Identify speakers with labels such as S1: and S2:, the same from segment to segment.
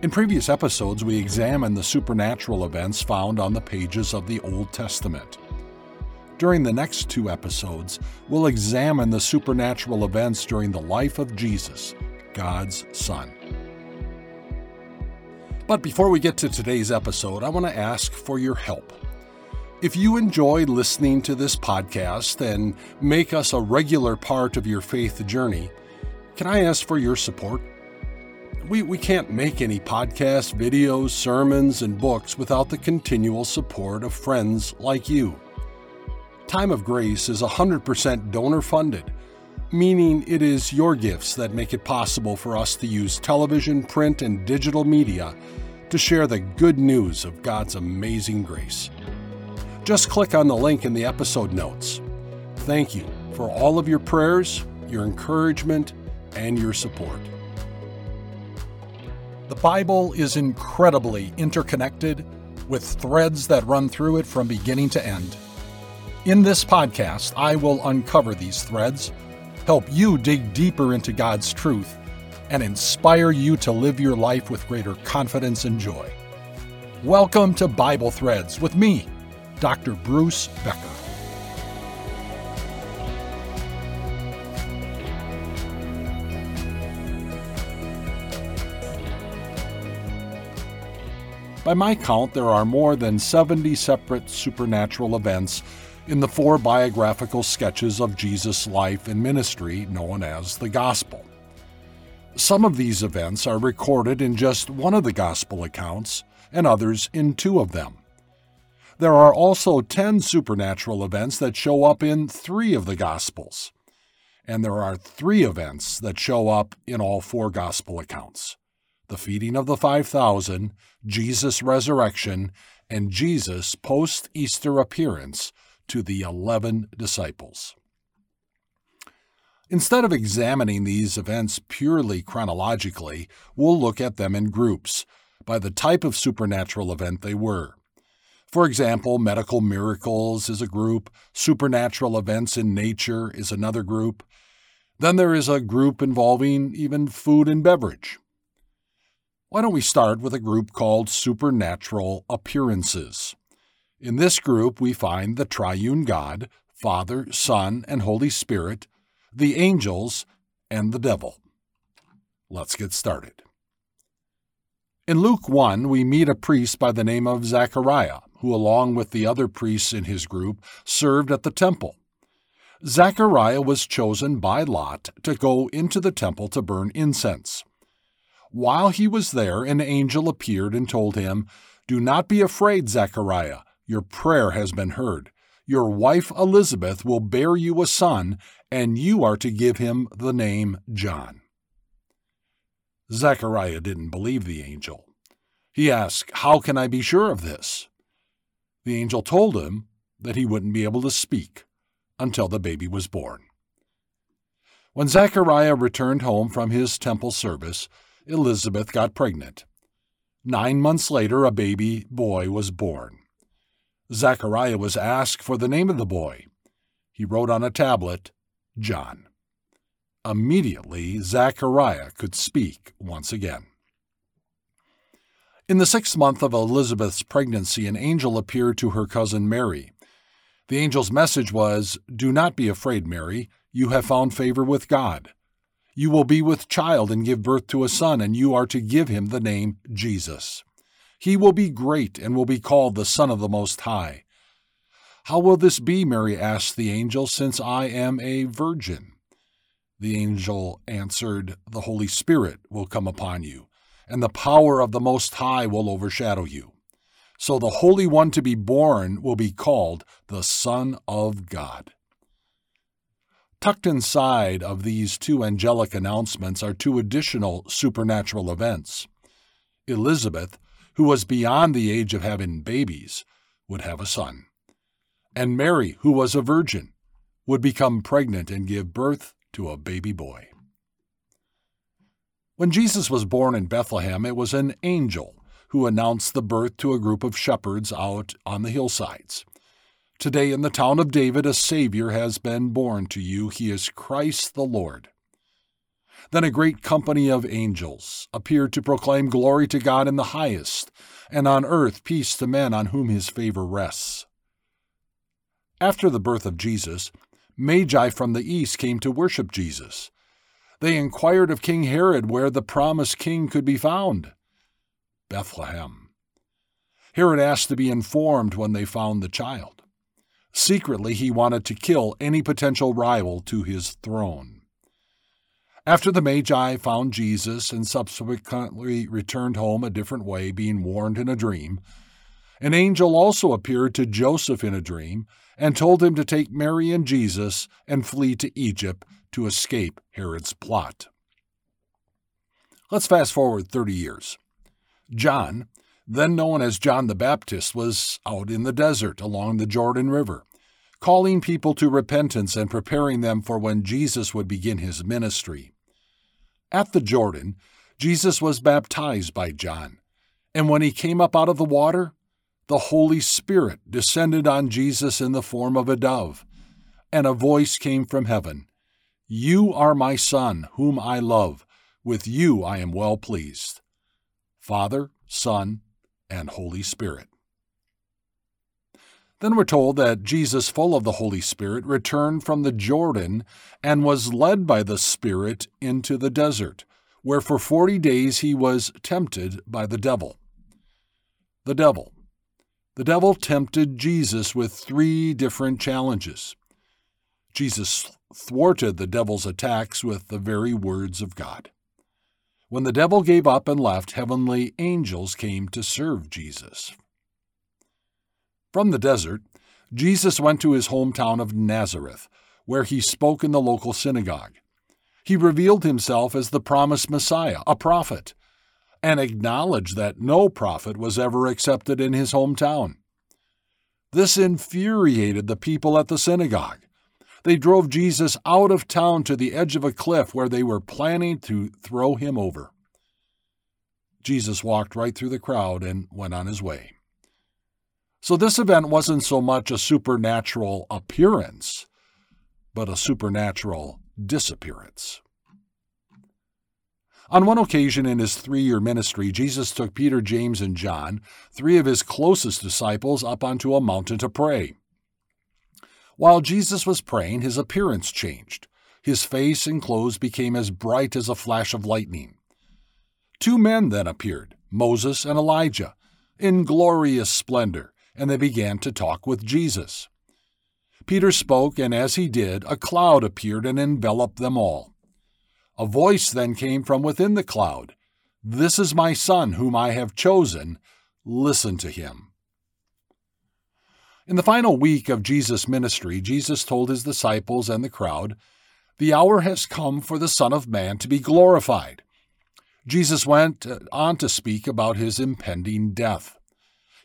S1: In previous episodes, we examined the supernatural events found on the pages of the Old Testament. During the next two episodes, we'll examine the supernatural events during the life of Jesus, God's Son. But before we get to today's episode, I want to ask for your help. If you enjoy listening to this podcast and make us a regular part of your faith journey, can I ask for your support? We, we can't make any podcasts, videos, sermons, and books without the continual support of friends like you. Time of Grace is 100% donor funded, meaning it is your gifts that make it possible for us to use television, print, and digital media to share the good news of God's amazing grace. Just click on the link in the episode notes. Thank you for all of your prayers, your encouragement, and your support. The Bible is incredibly interconnected with threads that run through it from beginning to end. In this podcast, I will uncover these threads, help you dig deeper into God's truth, and inspire you to live your life with greater confidence and joy. Welcome to Bible Threads with me, Dr. Bruce Becker. By my count, there are more than 70 separate supernatural events in the four biographical sketches of Jesus' life and ministry known as the Gospel. Some of these events are recorded in just one of the Gospel accounts, and others in two of them. There are also 10 supernatural events that show up in three of the Gospels, and there are three events that show up in all four Gospel accounts the feeding of the 5,000, Jesus' resurrection, and Jesus' post Easter appearance to the eleven disciples. Instead of examining these events purely chronologically, we'll look at them in groups, by the type of supernatural event they were. For example, medical miracles is a group, supernatural events in nature is another group. Then there is a group involving even food and beverage. Why don't we start with a group called supernatural appearances? In this group, we find the triune God, Father, Son, and Holy Spirit, the angels, and the devil. Let's get started. In Luke 1, we meet a priest by the name of Zechariah, who, along with the other priests in his group, served at the temple. Zechariah was chosen by Lot to go into the temple to burn incense. While he was there, an angel appeared and told him, Do not be afraid, Zechariah. Your prayer has been heard. Your wife Elizabeth will bear you a son, and you are to give him the name John. Zechariah didn't believe the angel. He asked, How can I be sure of this? The angel told him that he wouldn't be able to speak until the baby was born. When Zechariah returned home from his temple service, Elizabeth got pregnant. Nine months later, a baby boy was born. Zechariah was asked for the name of the boy. He wrote on a tablet, John. Immediately, Zechariah could speak once again. In the sixth month of Elizabeth's pregnancy, an angel appeared to her cousin Mary. The angel's message was Do not be afraid, Mary. You have found favor with God. You will be with child and give birth to a son, and you are to give him the name Jesus. He will be great and will be called the Son of the Most High. How will this be? Mary asked the angel, since I am a virgin. The angel answered, The Holy Spirit will come upon you, and the power of the Most High will overshadow you. So the Holy One to be born will be called the Son of God. Tucked inside of these two angelic announcements are two additional supernatural events. Elizabeth, who was beyond the age of having babies, would have a son. And Mary, who was a virgin, would become pregnant and give birth to a baby boy. When Jesus was born in Bethlehem, it was an angel who announced the birth to a group of shepherds out on the hillsides. Today, in the town of David, a Savior has been born to you. He is Christ the Lord. Then a great company of angels appeared to proclaim glory to God in the highest, and on earth peace to men on whom his favor rests. After the birth of Jesus, Magi from the east came to worship Jesus. They inquired of King Herod where the promised king could be found. Bethlehem. Herod asked to be informed when they found the child. Secretly, he wanted to kill any potential rival to his throne. After the Magi found Jesus and subsequently returned home a different way, being warned in a dream, an angel also appeared to Joseph in a dream and told him to take Mary and Jesus and flee to Egypt to escape Herod's plot. Let's fast forward 30 years. John, then known as John the Baptist, was out in the desert along the Jordan River, calling people to repentance and preparing them for when Jesus would begin his ministry. At the Jordan, Jesus was baptized by John, and when he came up out of the water, the Holy Spirit descended on Jesus in the form of a dove, and a voice came from heaven You are my Son, whom I love. With you I am well pleased. Father, Son, and Holy Spirit. Then we're told that Jesus, full of the Holy Spirit, returned from the Jordan and was led by the Spirit into the desert, where for forty days he was tempted by the devil. The devil, the devil tempted Jesus with three different challenges. Jesus thwarted the devil's attacks with the very words of God. When the devil gave up and left, heavenly angels came to serve Jesus. From the desert, Jesus went to his hometown of Nazareth, where he spoke in the local synagogue. He revealed himself as the promised Messiah, a prophet, and acknowledged that no prophet was ever accepted in his hometown. This infuriated the people at the synagogue. They drove Jesus out of town to the edge of a cliff where they were planning to throw him over. Jesus walked right through the crowd and went on his way. So, this event wasn't so much a supernatural appearance, but a supernatural disappearance. On one occasion in his three year ministry, Jesus took Peter, James, and John, three of his closest disciples, up onto a mountain to pray. While Jesus was praying, his appearance changed. His face and clothes became as bright as a flash of lightning. Two men then appeared, Moses and Elijah, in glorious splendor, and they began to talk with Jesus. Peter spoke, and as he did, a cloud appeared and enveloped them all. A voice then came from within the cloud This is my Son, whom I have chosen. Listen to him. In the final week of Jesus' ministry, Jesus told his disciples and the crowd, The hour has come for the Son of Man to be glorified. Jesus went on to speak about his impending death.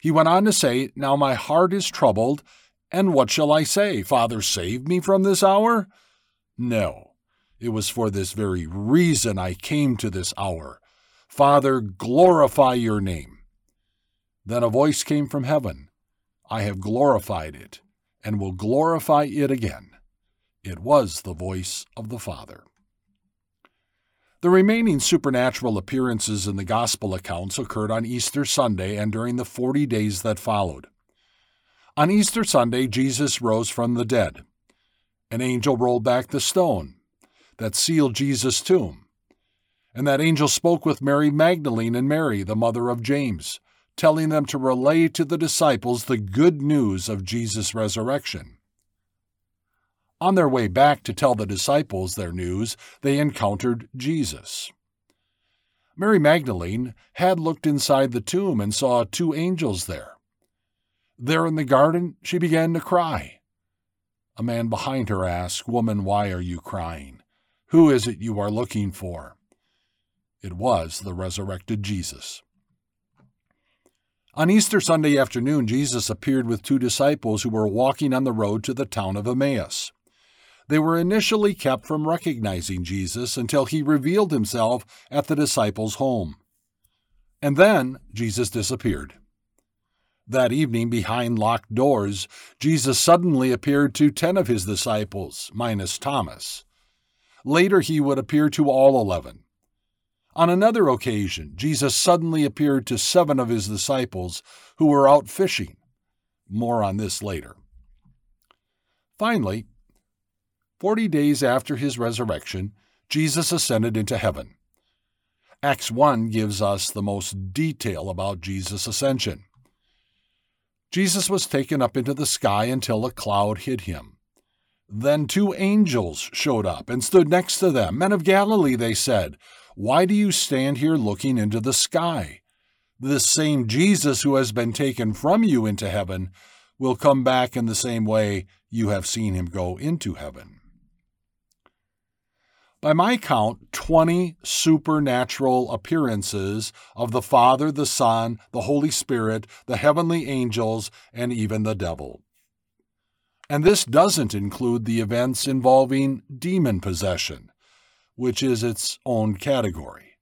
S1: He went on to say, Now my heart is troubled, and what shall I say? Father, save me from this hour? No. It was for this very reason I came to this hour. Father, glorify your name. Then a voice came from heaven I have glorified it, and will glorify it again. It was the voice of the Father. The remaining supernatural appearances in the Gospel accounts occurred on Easter Sunday and during the forty days that followed. On Easter Sunday, Jesus rose from the dead. An angel rolled back the stone, that sealed Jesus' tomb. And that angel spoke with Mary Magdalene and Mary, the mother of James, telling them to relay to the disciples the good news of Jesus' resurrection. On their way back to tell the disciples their news, they encountered Jesus. Mary Magdalene had looked inside the tomb and saw two angels there. There in the garden, she began to cry. A man behind her asked, Woman, why are you crying? Who is it you are looking for? It was the resurrected Jesus. On Easter Sunday afternoon, Jesus appeared with two disciples who were walking on the road to the town of Emmaus. They were initially kept from recognizing Jesus until he revealed himself at the disciples' home. And then Jesus disappeared. That evening, behind locked doors, Jesus suddenly appeared to ten of his disciples, minus Thomas. Later, he would appear to all eleven. On another occasion, Jesus suddenly appeared to seven of his disciples who were out fishing. More on this later. Finally, forty days after his resurrection, Jesus ascended into heaven. Acts 1 gives us the most detail about Jesus' ascension. Jesus was taken up into the sky until a cloud hid him. Then two angels showed up and stood next to them. Men of Galilee, they said, why do you stand here looking into the sky? This same Jesus who has been taken from you into heaven will come back in the same way you have seen him go into heaven. By my count, 20 supernatural appearances of the Father, the Son, the Holy Spirit, the heavenly angels, and even the devil. And this doesn't include the events involving demon possession, which is its own category.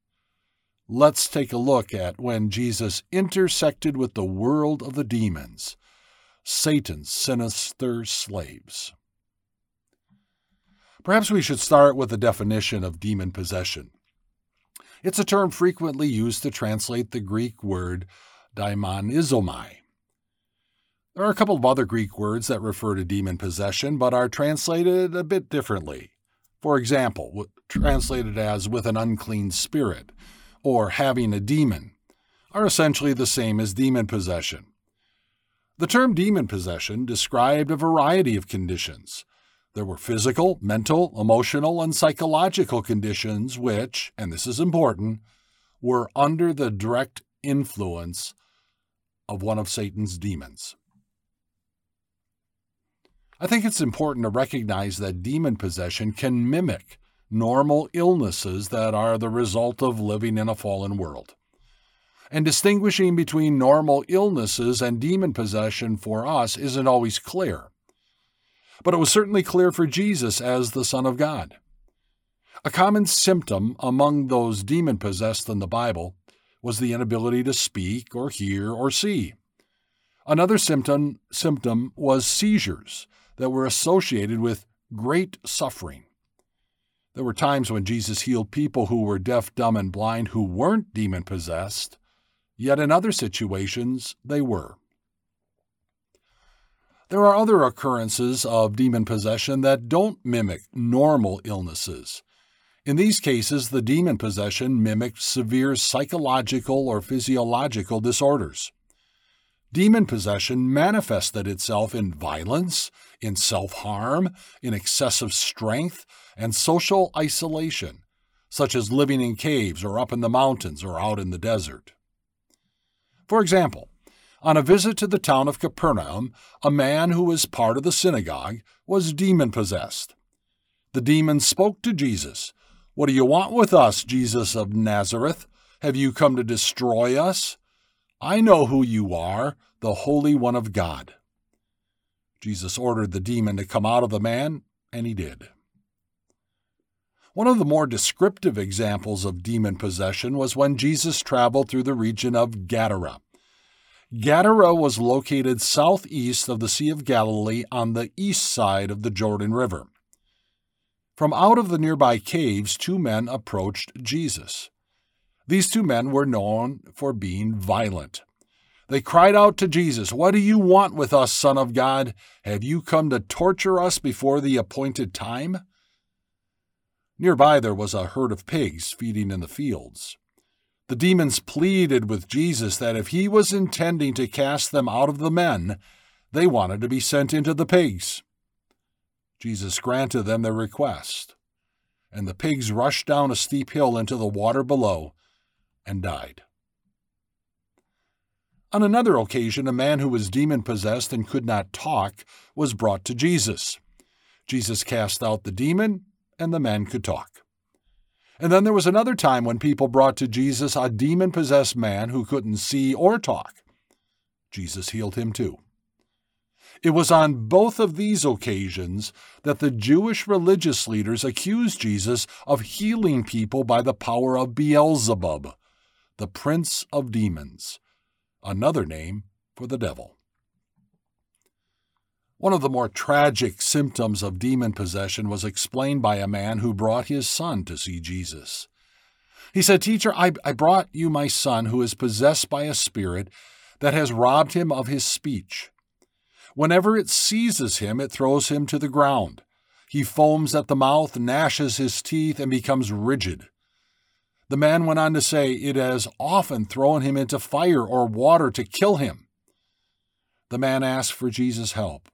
S1: Let's take a look at when Jesus intersected with the world of the demons, Satan's sinister slaves. Perhaps we should start with the definition of demon possession. It's a term frequently used to translate the Greek word daimonizomai. There are a couple of other Greek words that refer to demon possession, but are translated a bit differently. For example, translated as with an unclean spirit or having a demon are essentially the same as demon possession. The term demon possession described a variety of conditions. There were physical, mental, emotional, and psychological conditions which, and this is important, were under the direct influence of one of Satan's demons. I think it's important to recognize that demon possession can mimic normal illnesses that are the result of living in a fallen world. And distinguishing between normal illnesses and demon possession for us isn't always clear. But it was certainly clear for Jesus as the Son of God. A common symptom among those demon possessed in the Bible was the inability to speak or hear or see. Another symptom, symptom was seizures that were associated with great suffering. There were times when Jesus healed people who were deaf, dumb, and blind who weren't demon possessed, yet in other situations they were. There are other occurrences of demon possession that don't mimic normal illnesses. In these cases, the demon possession mimicked severe psychological or physiological disorders. Demon possession manifested itself in violence, in self harm, in excessive strength, and social isolation, such as living in caves or up in the mountains or out in the desert. For example, on a visit to the town of Capernaum, a man who was part of the synagogue was demon possessed. The demon spoke to Jesus. What do you want with us, Jesus of Nazareth? Have you come to destroy us? I know who you are, the Holy One of God. Jesus ordered the demon to come out of the man, and he did. One of the more descriptive examples of demon possession was when Jesus traveled through the region of Gadara. Gadara was located southeast of the Sea of Galilee on the east side of the Jordan River. From out of the nearby caves, two men approached Jesus. These two men were known for being violent. They cried out to Jesus, What do you want with us, Son of God? Have you come to torture us before the appointed time? Nearby there was a herd of pigs feeding in the fields. The demons pleaded with Jesus that if he was intending to cast them out of the men, they wanted to be sent into the pigs. Jesus granted them their request, and the pigs rushed down a steep hill into the water below and died. On another occasion, a man who was demon possessed and could not talk was brought to Jesus. Jesus cast out the demon, and the man could talk. And then there was another time when people brought to Jesus a demon possessed man who couldn't see or talk. Jesus healed him too. It was on both of these occasions that the Jewish religious leaders accused Jesus of healing people by the power of Beelzebub, the prince of demons, another name for the devil. One of the more tragic symptoms of demon possession was explained by a man who brought his son to see Jesus. He said, Teacher, I, I brought you my son who is possessed by a spirit that has robbed him of his speech. Whenever it seizes him, it throws him to the ground. He foams at the mouth, gnashes his teeth, and becomes rigid. The man went on to say, It has often thrown him into fire or water to kill him. The man asked for Jesus' help.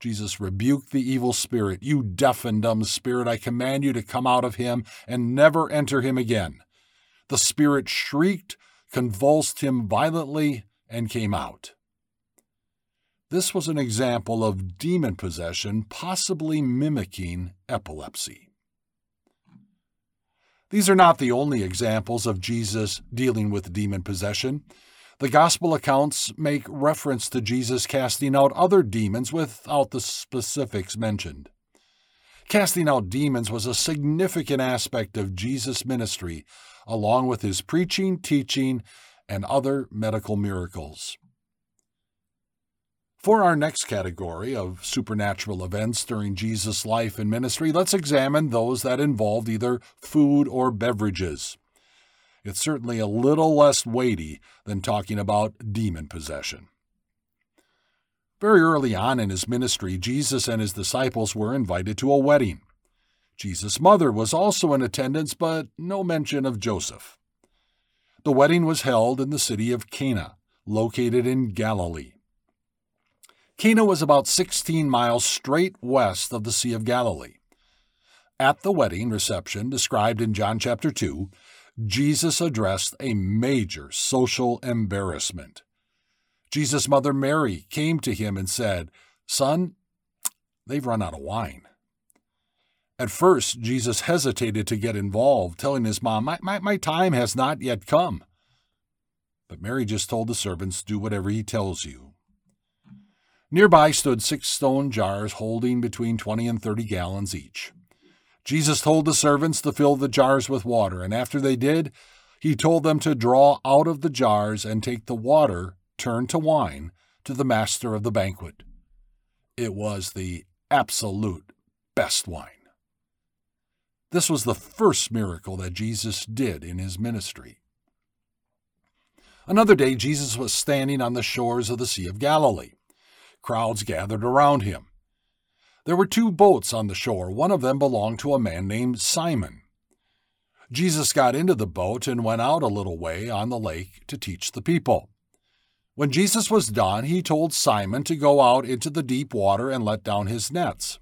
S1: Jesus rebuked the evil spirit. You deaf and dumb spirit, I command you to come out of him and never enter him again. The spirit shrieked, convulsed him violently, and came out. This was an example of demon possession, possibly mimicking epilepsy. These are not the only examples of Jesus dealing with demon possession. The gospel accounts make reference to Jesus casting out other demons without the specifics mentioned. Casting out demons was a significant aspect of Jesus' ministry, along with his preaching, teaching, and other medical miracles. For our next category of supernatural events during Jesus' life and ministry, let's examine those that involved either food or beverages. It's certainly a little less weighty than talking about demon possession. Very early on in his ministry, Jesus and his disciples were invited to a wedding. Jesus' mother was also in attendance, but no mention of Joseph. The wedding was held in the city of Cana, located in Galilee. Cana was about 16 miles straight west of the Sea of Galilee. At the wedding reception described in John chapter 2, Jesus addressed a major social embarrassment. Jesus' mother Mary came to him and said, Son, they've run out of wine. At first, Jesus hesitated to get involved, telling his mom, my, my, my time has not yet come. But Mary just told the servants, Do whatever he tells you. Nearby stood six stone jars holding between 20 and 30 gallons each. Jesus told the servants to fill the jars with water, and after they did, he told them to draw out of the jars and take the water, turned to wine, to the master of the banquet. It was the absolute best wine. This was the first miracle that Jesus did in his ministry. Another day, Jesus was standing on the shores of the Sea of Galilee. Crowds gathered around him. There were two boats on the shore. One of them belonged to a man named Simon. Jesus got into the boat and went out a little way on the lake to teach the people. When Jesus was done, he told Simon to go out into the deep water and let down his nets.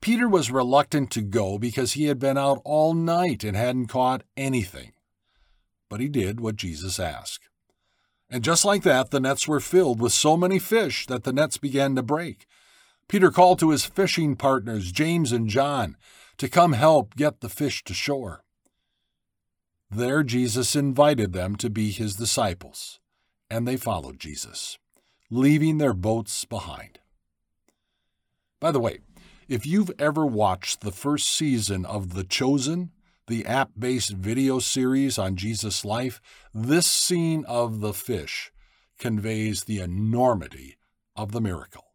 S1: Peter was reluctant to go because he had been out all night and hadn't caught anything. But he did what Jesus asked. And just like that, the nets were filled with so many fish that the nets began to break. Peter called to his fishing partners, James and John, to come help get the fish to shore. There, Jesus invited them to be his disciples, and they followed Jesus, leaving their boats behind. By the way, if you've ever watched the first season of The Chosen, the app based video series on Jesus' life, this scene of the fish conveys the enormity of the miracle.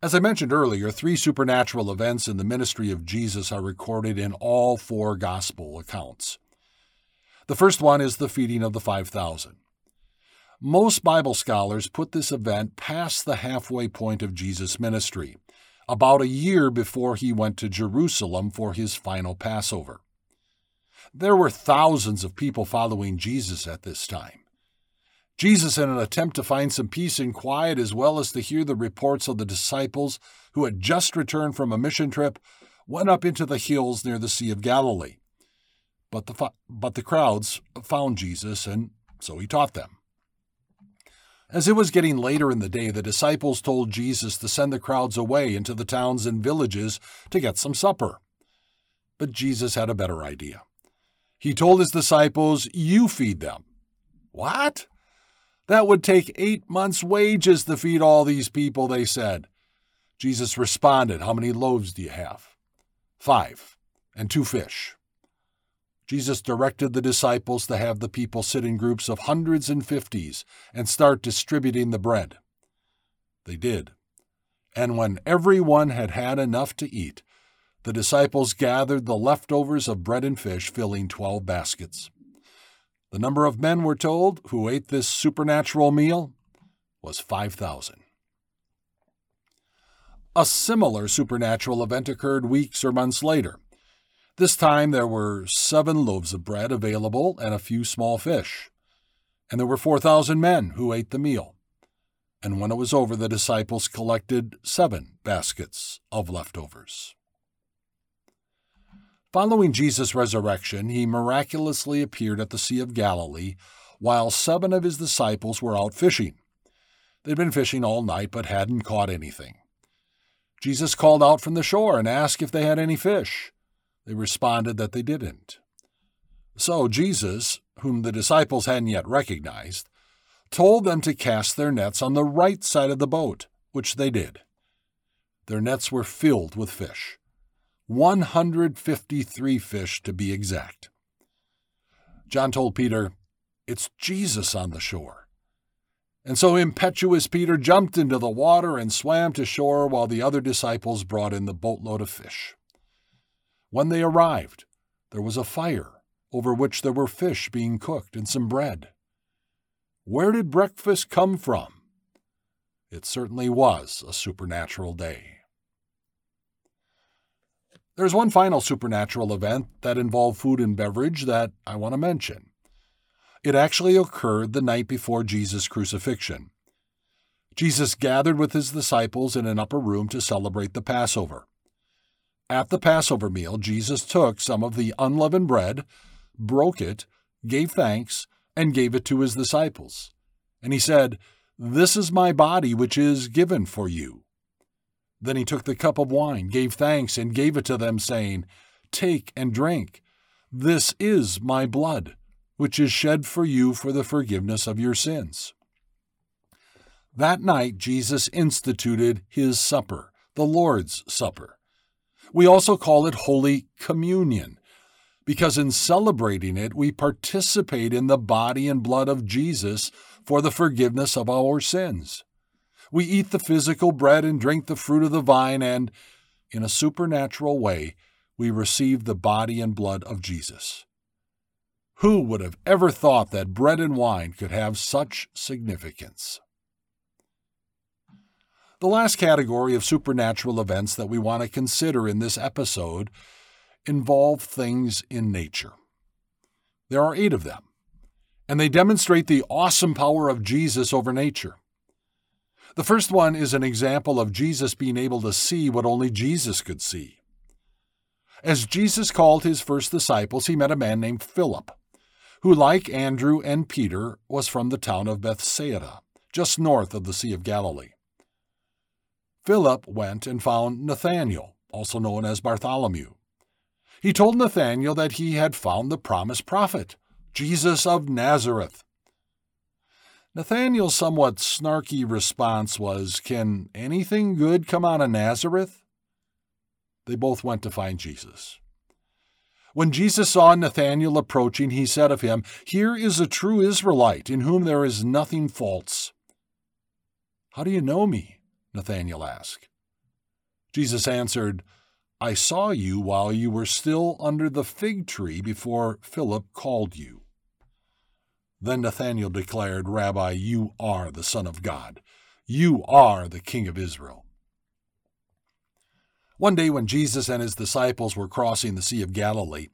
S1: As I mentioned earlier, three supernatural events in the ministry of Jesus are recorded in all four gospel accounts. The first one is the feeding of the 5,000. Most Bible scholars put this event past the halfway point of Jesus' ministry, about a year before he went to Jerusalem for his final Passover. There were thousands of people following Jesus at this time. Jesus, in an attempt to find some peace and quiet, as well as to hear the reports of the disciples who had just returned from a mission trip, went up into the hills near the Sea of Galilee. But the, but the crowds found Jesus, and so he taught them. As it was getting later in the day, the disciples told Jesus to send the crowds away into the towns and villages to get some supper. But Jesus had a better idea. He told his disciples, You feed them. What? That would take eight months' wages to feed all these people, they said. Jesus responded, How many loaves do you have? Five, and two fish. Jesus directed the disciples to have the people sit in groups of hundreds and fifties and start distributing the bread. They did. And when everyone had had enough to eat, the disciples gathered the leftovers of bread and fish, filling twelve baskets. The number of men, we're told, who ate this supernatural meal was 5,000. A similar supernatural event occurred weeks or months later. This time there were seven loaves of bread available and a few small fish. And there were 4,000 men who ate the meal. And when it was over, the disciples collected seven baskets of leftovers. Following Jesus' resurrection, he miraculously appeared at the Sea of Galilee while seven of his disciples were out fishing. They'd been fishing all night but hadn't caught anything. Jesus called out from the shore and asked if they had any fish. They responded that they didn't. So Jesus, whom the disciples hadn't yet recognized, told them to cast their nets on the right side of the boat, which they did. Their nets were filled with fish 153 fish to be exact. John told Peter, It's Jesus on the shore. And so impetuous Peter jumped into the water and swam to shore while the other disciples brought in the boatload of fish. When they arrived, there was a fire over which there were fish being cooked and some bread. Where did breakfast come from? It certainly was a supernatural day. There's one final supernatural event that involved food and beverage that I want to mention. It actually occurred the night before Jesus' crucifixion. Jesus gathered with his disciples in an upper room to celebrate the Passover. At the Passover meal, Jesus took some of the unleavened bread, broke it, gave thanks, and gave it to his disciples. And he said, This is my body which is given for you. Then he took the cup of wine, gave thanks, and gave it to them, saying, Take and drink. This is my blood, which is shed for you for the forgiveness of your sins. That night, Jesus instituted his supper, the Lord's Supper. We also call it Holy Communion, because in celebrating it, we participate in the body and blood of Jesus for the forgiveness of our sins. We eat the physical bread and drink the fruit of the vine, and, in a supernatural way, we receive the body and blood of Jesus. Who would have ever thought that bread and wine could have such significance? The last category of supernatural events that we want to consider in this episode involve things in nature. There are eight of them, and they demonstrate the awesome power of Jesus over nature. The first one is an example of Jesus being able to see what only Jesus could see. As Jesus called his first disciples, he met a man named Philip, who, like Andrew and Peter, was from the town of Bethsaida, just north of the Sea of Galilee. Philip went and found Nathanael, also known as Bartholomew. He told Nathanael that he had found the promised prophet, Jesus of Nazareth. Nathanael's somewhat snarky response was, Can anything good come out of Nazareth? They both went to find Jesus. When Jesus saw Nathanael approaching, he said of him, Here is a true Israelite, in whom there is nothing false. How do you know me? Nathanael asked. Jesus answered, I saw you while you were still under the fig tree before Philip called you. Then Nathanael declared, Rabbi, you are the Son of God. You are the King of Israel. One day, when Jesus and his disciples were crossing the Sea of Galilee,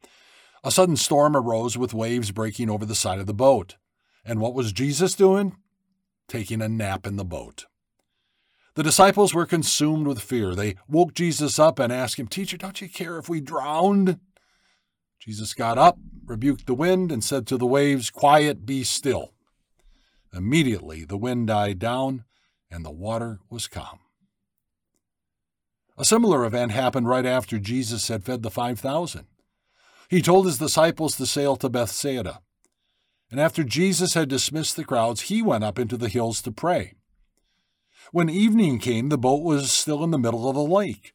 S1: a sudden storm arose with waves breaking over the side of the boat. And what was Jesus doing? Taking a nap in the boat. The disciples were consumed with fear. They woke Jesus up and asked him, Teacher, don't you care if we drowned? Jesus got up, rebuked the wind, and said to the waves, Quiet, be still. Immediately the wind died down, and the water was calm. A similar event happened right after Jesus had fed the 5,000. He told his disciples to sail to Bethsaida. And after Jesus had dismissed the crowds, he went up into the hills to pray. When evening came, the boat was still in the middle of the lake.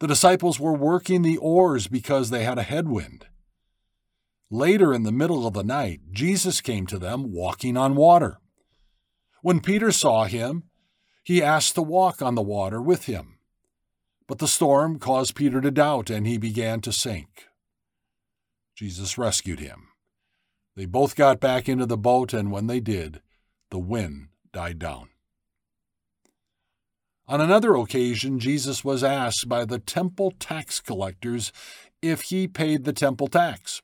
S1: The disciples were working the oars because they had a headwind. Later in the middle of the night, Jesus came to them walking on water. When Peter saw him, he asked to walk on the water with him. But the storm caused Peter to doubt, and he began to sink. Jesus rescued him. They both got back into the boat, and when they did, the wind died down. On another occasion, Jesus was asked by the temple tax collectors if he paid the temple tax.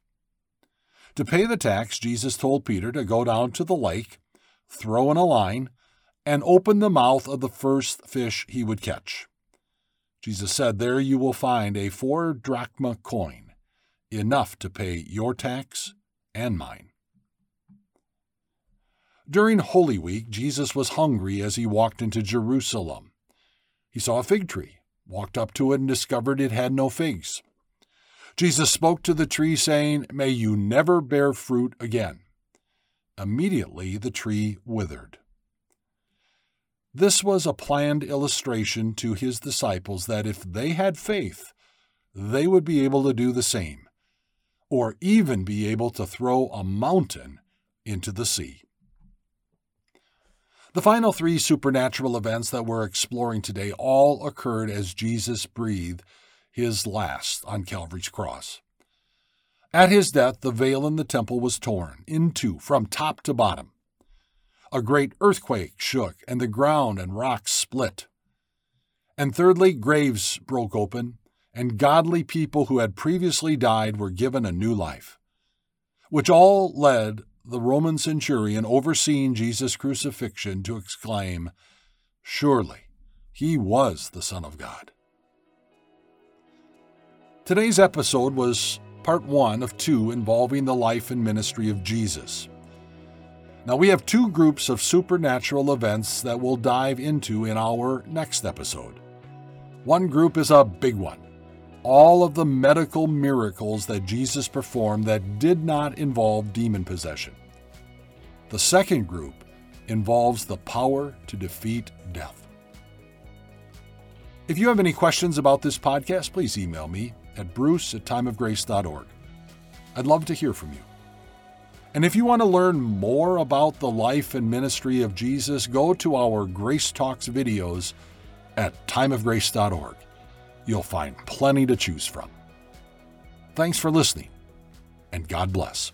S1: To pay the tax, Jesus told Peter to go down to the lake, throw in a line, and open the mouth of the first fish he would catch. Jesus said, There you will find a four drachma coin, enough to pay your tax and mine. During Holy Week, Jesus was hungry as he walked into Jerusalem. He saw a fig tree, walked up to it, and discovered it had no figs. Jesus spoke to the tree, saying, May you never bear fruit again. Immediately the tree withered. This was a planned illustration to his disciples that if they had faith, they would be able to do the same, or even be able to throw a mountain into the sea. The final three supernatural events that we're exploring today all occurred as Jesus breathed his last on Calvary's cross. At his death, the veil in the temple was torn in two from top to bottom. A great earthquake shook, and the ground and rocks split. And thirdly, graves broke open, and godly people who had previously died were given a new life, which all led the Roman centurion overseeing Jesus' crucifixion to exclaim, Surely he was the Son of God. Today's episode was part one of two involving the life and ministry of Jesus. Now, we have two groups of supernatural events that we'll dive into in our next episode. One group is a big one all of the medical miracles that Jesus performed that did not involve demon possession. The second group involves the power to defeat death. If you have any questions about this podcast, please email me at bruce at timeofgrace.org. I'd love to hear from you. And if you want to learn more about the life and ministry of Jesus, go to our Grace Talks videos at timeofgrace.org. You'll find plenty to choose from. Thanks for listening, and God bless.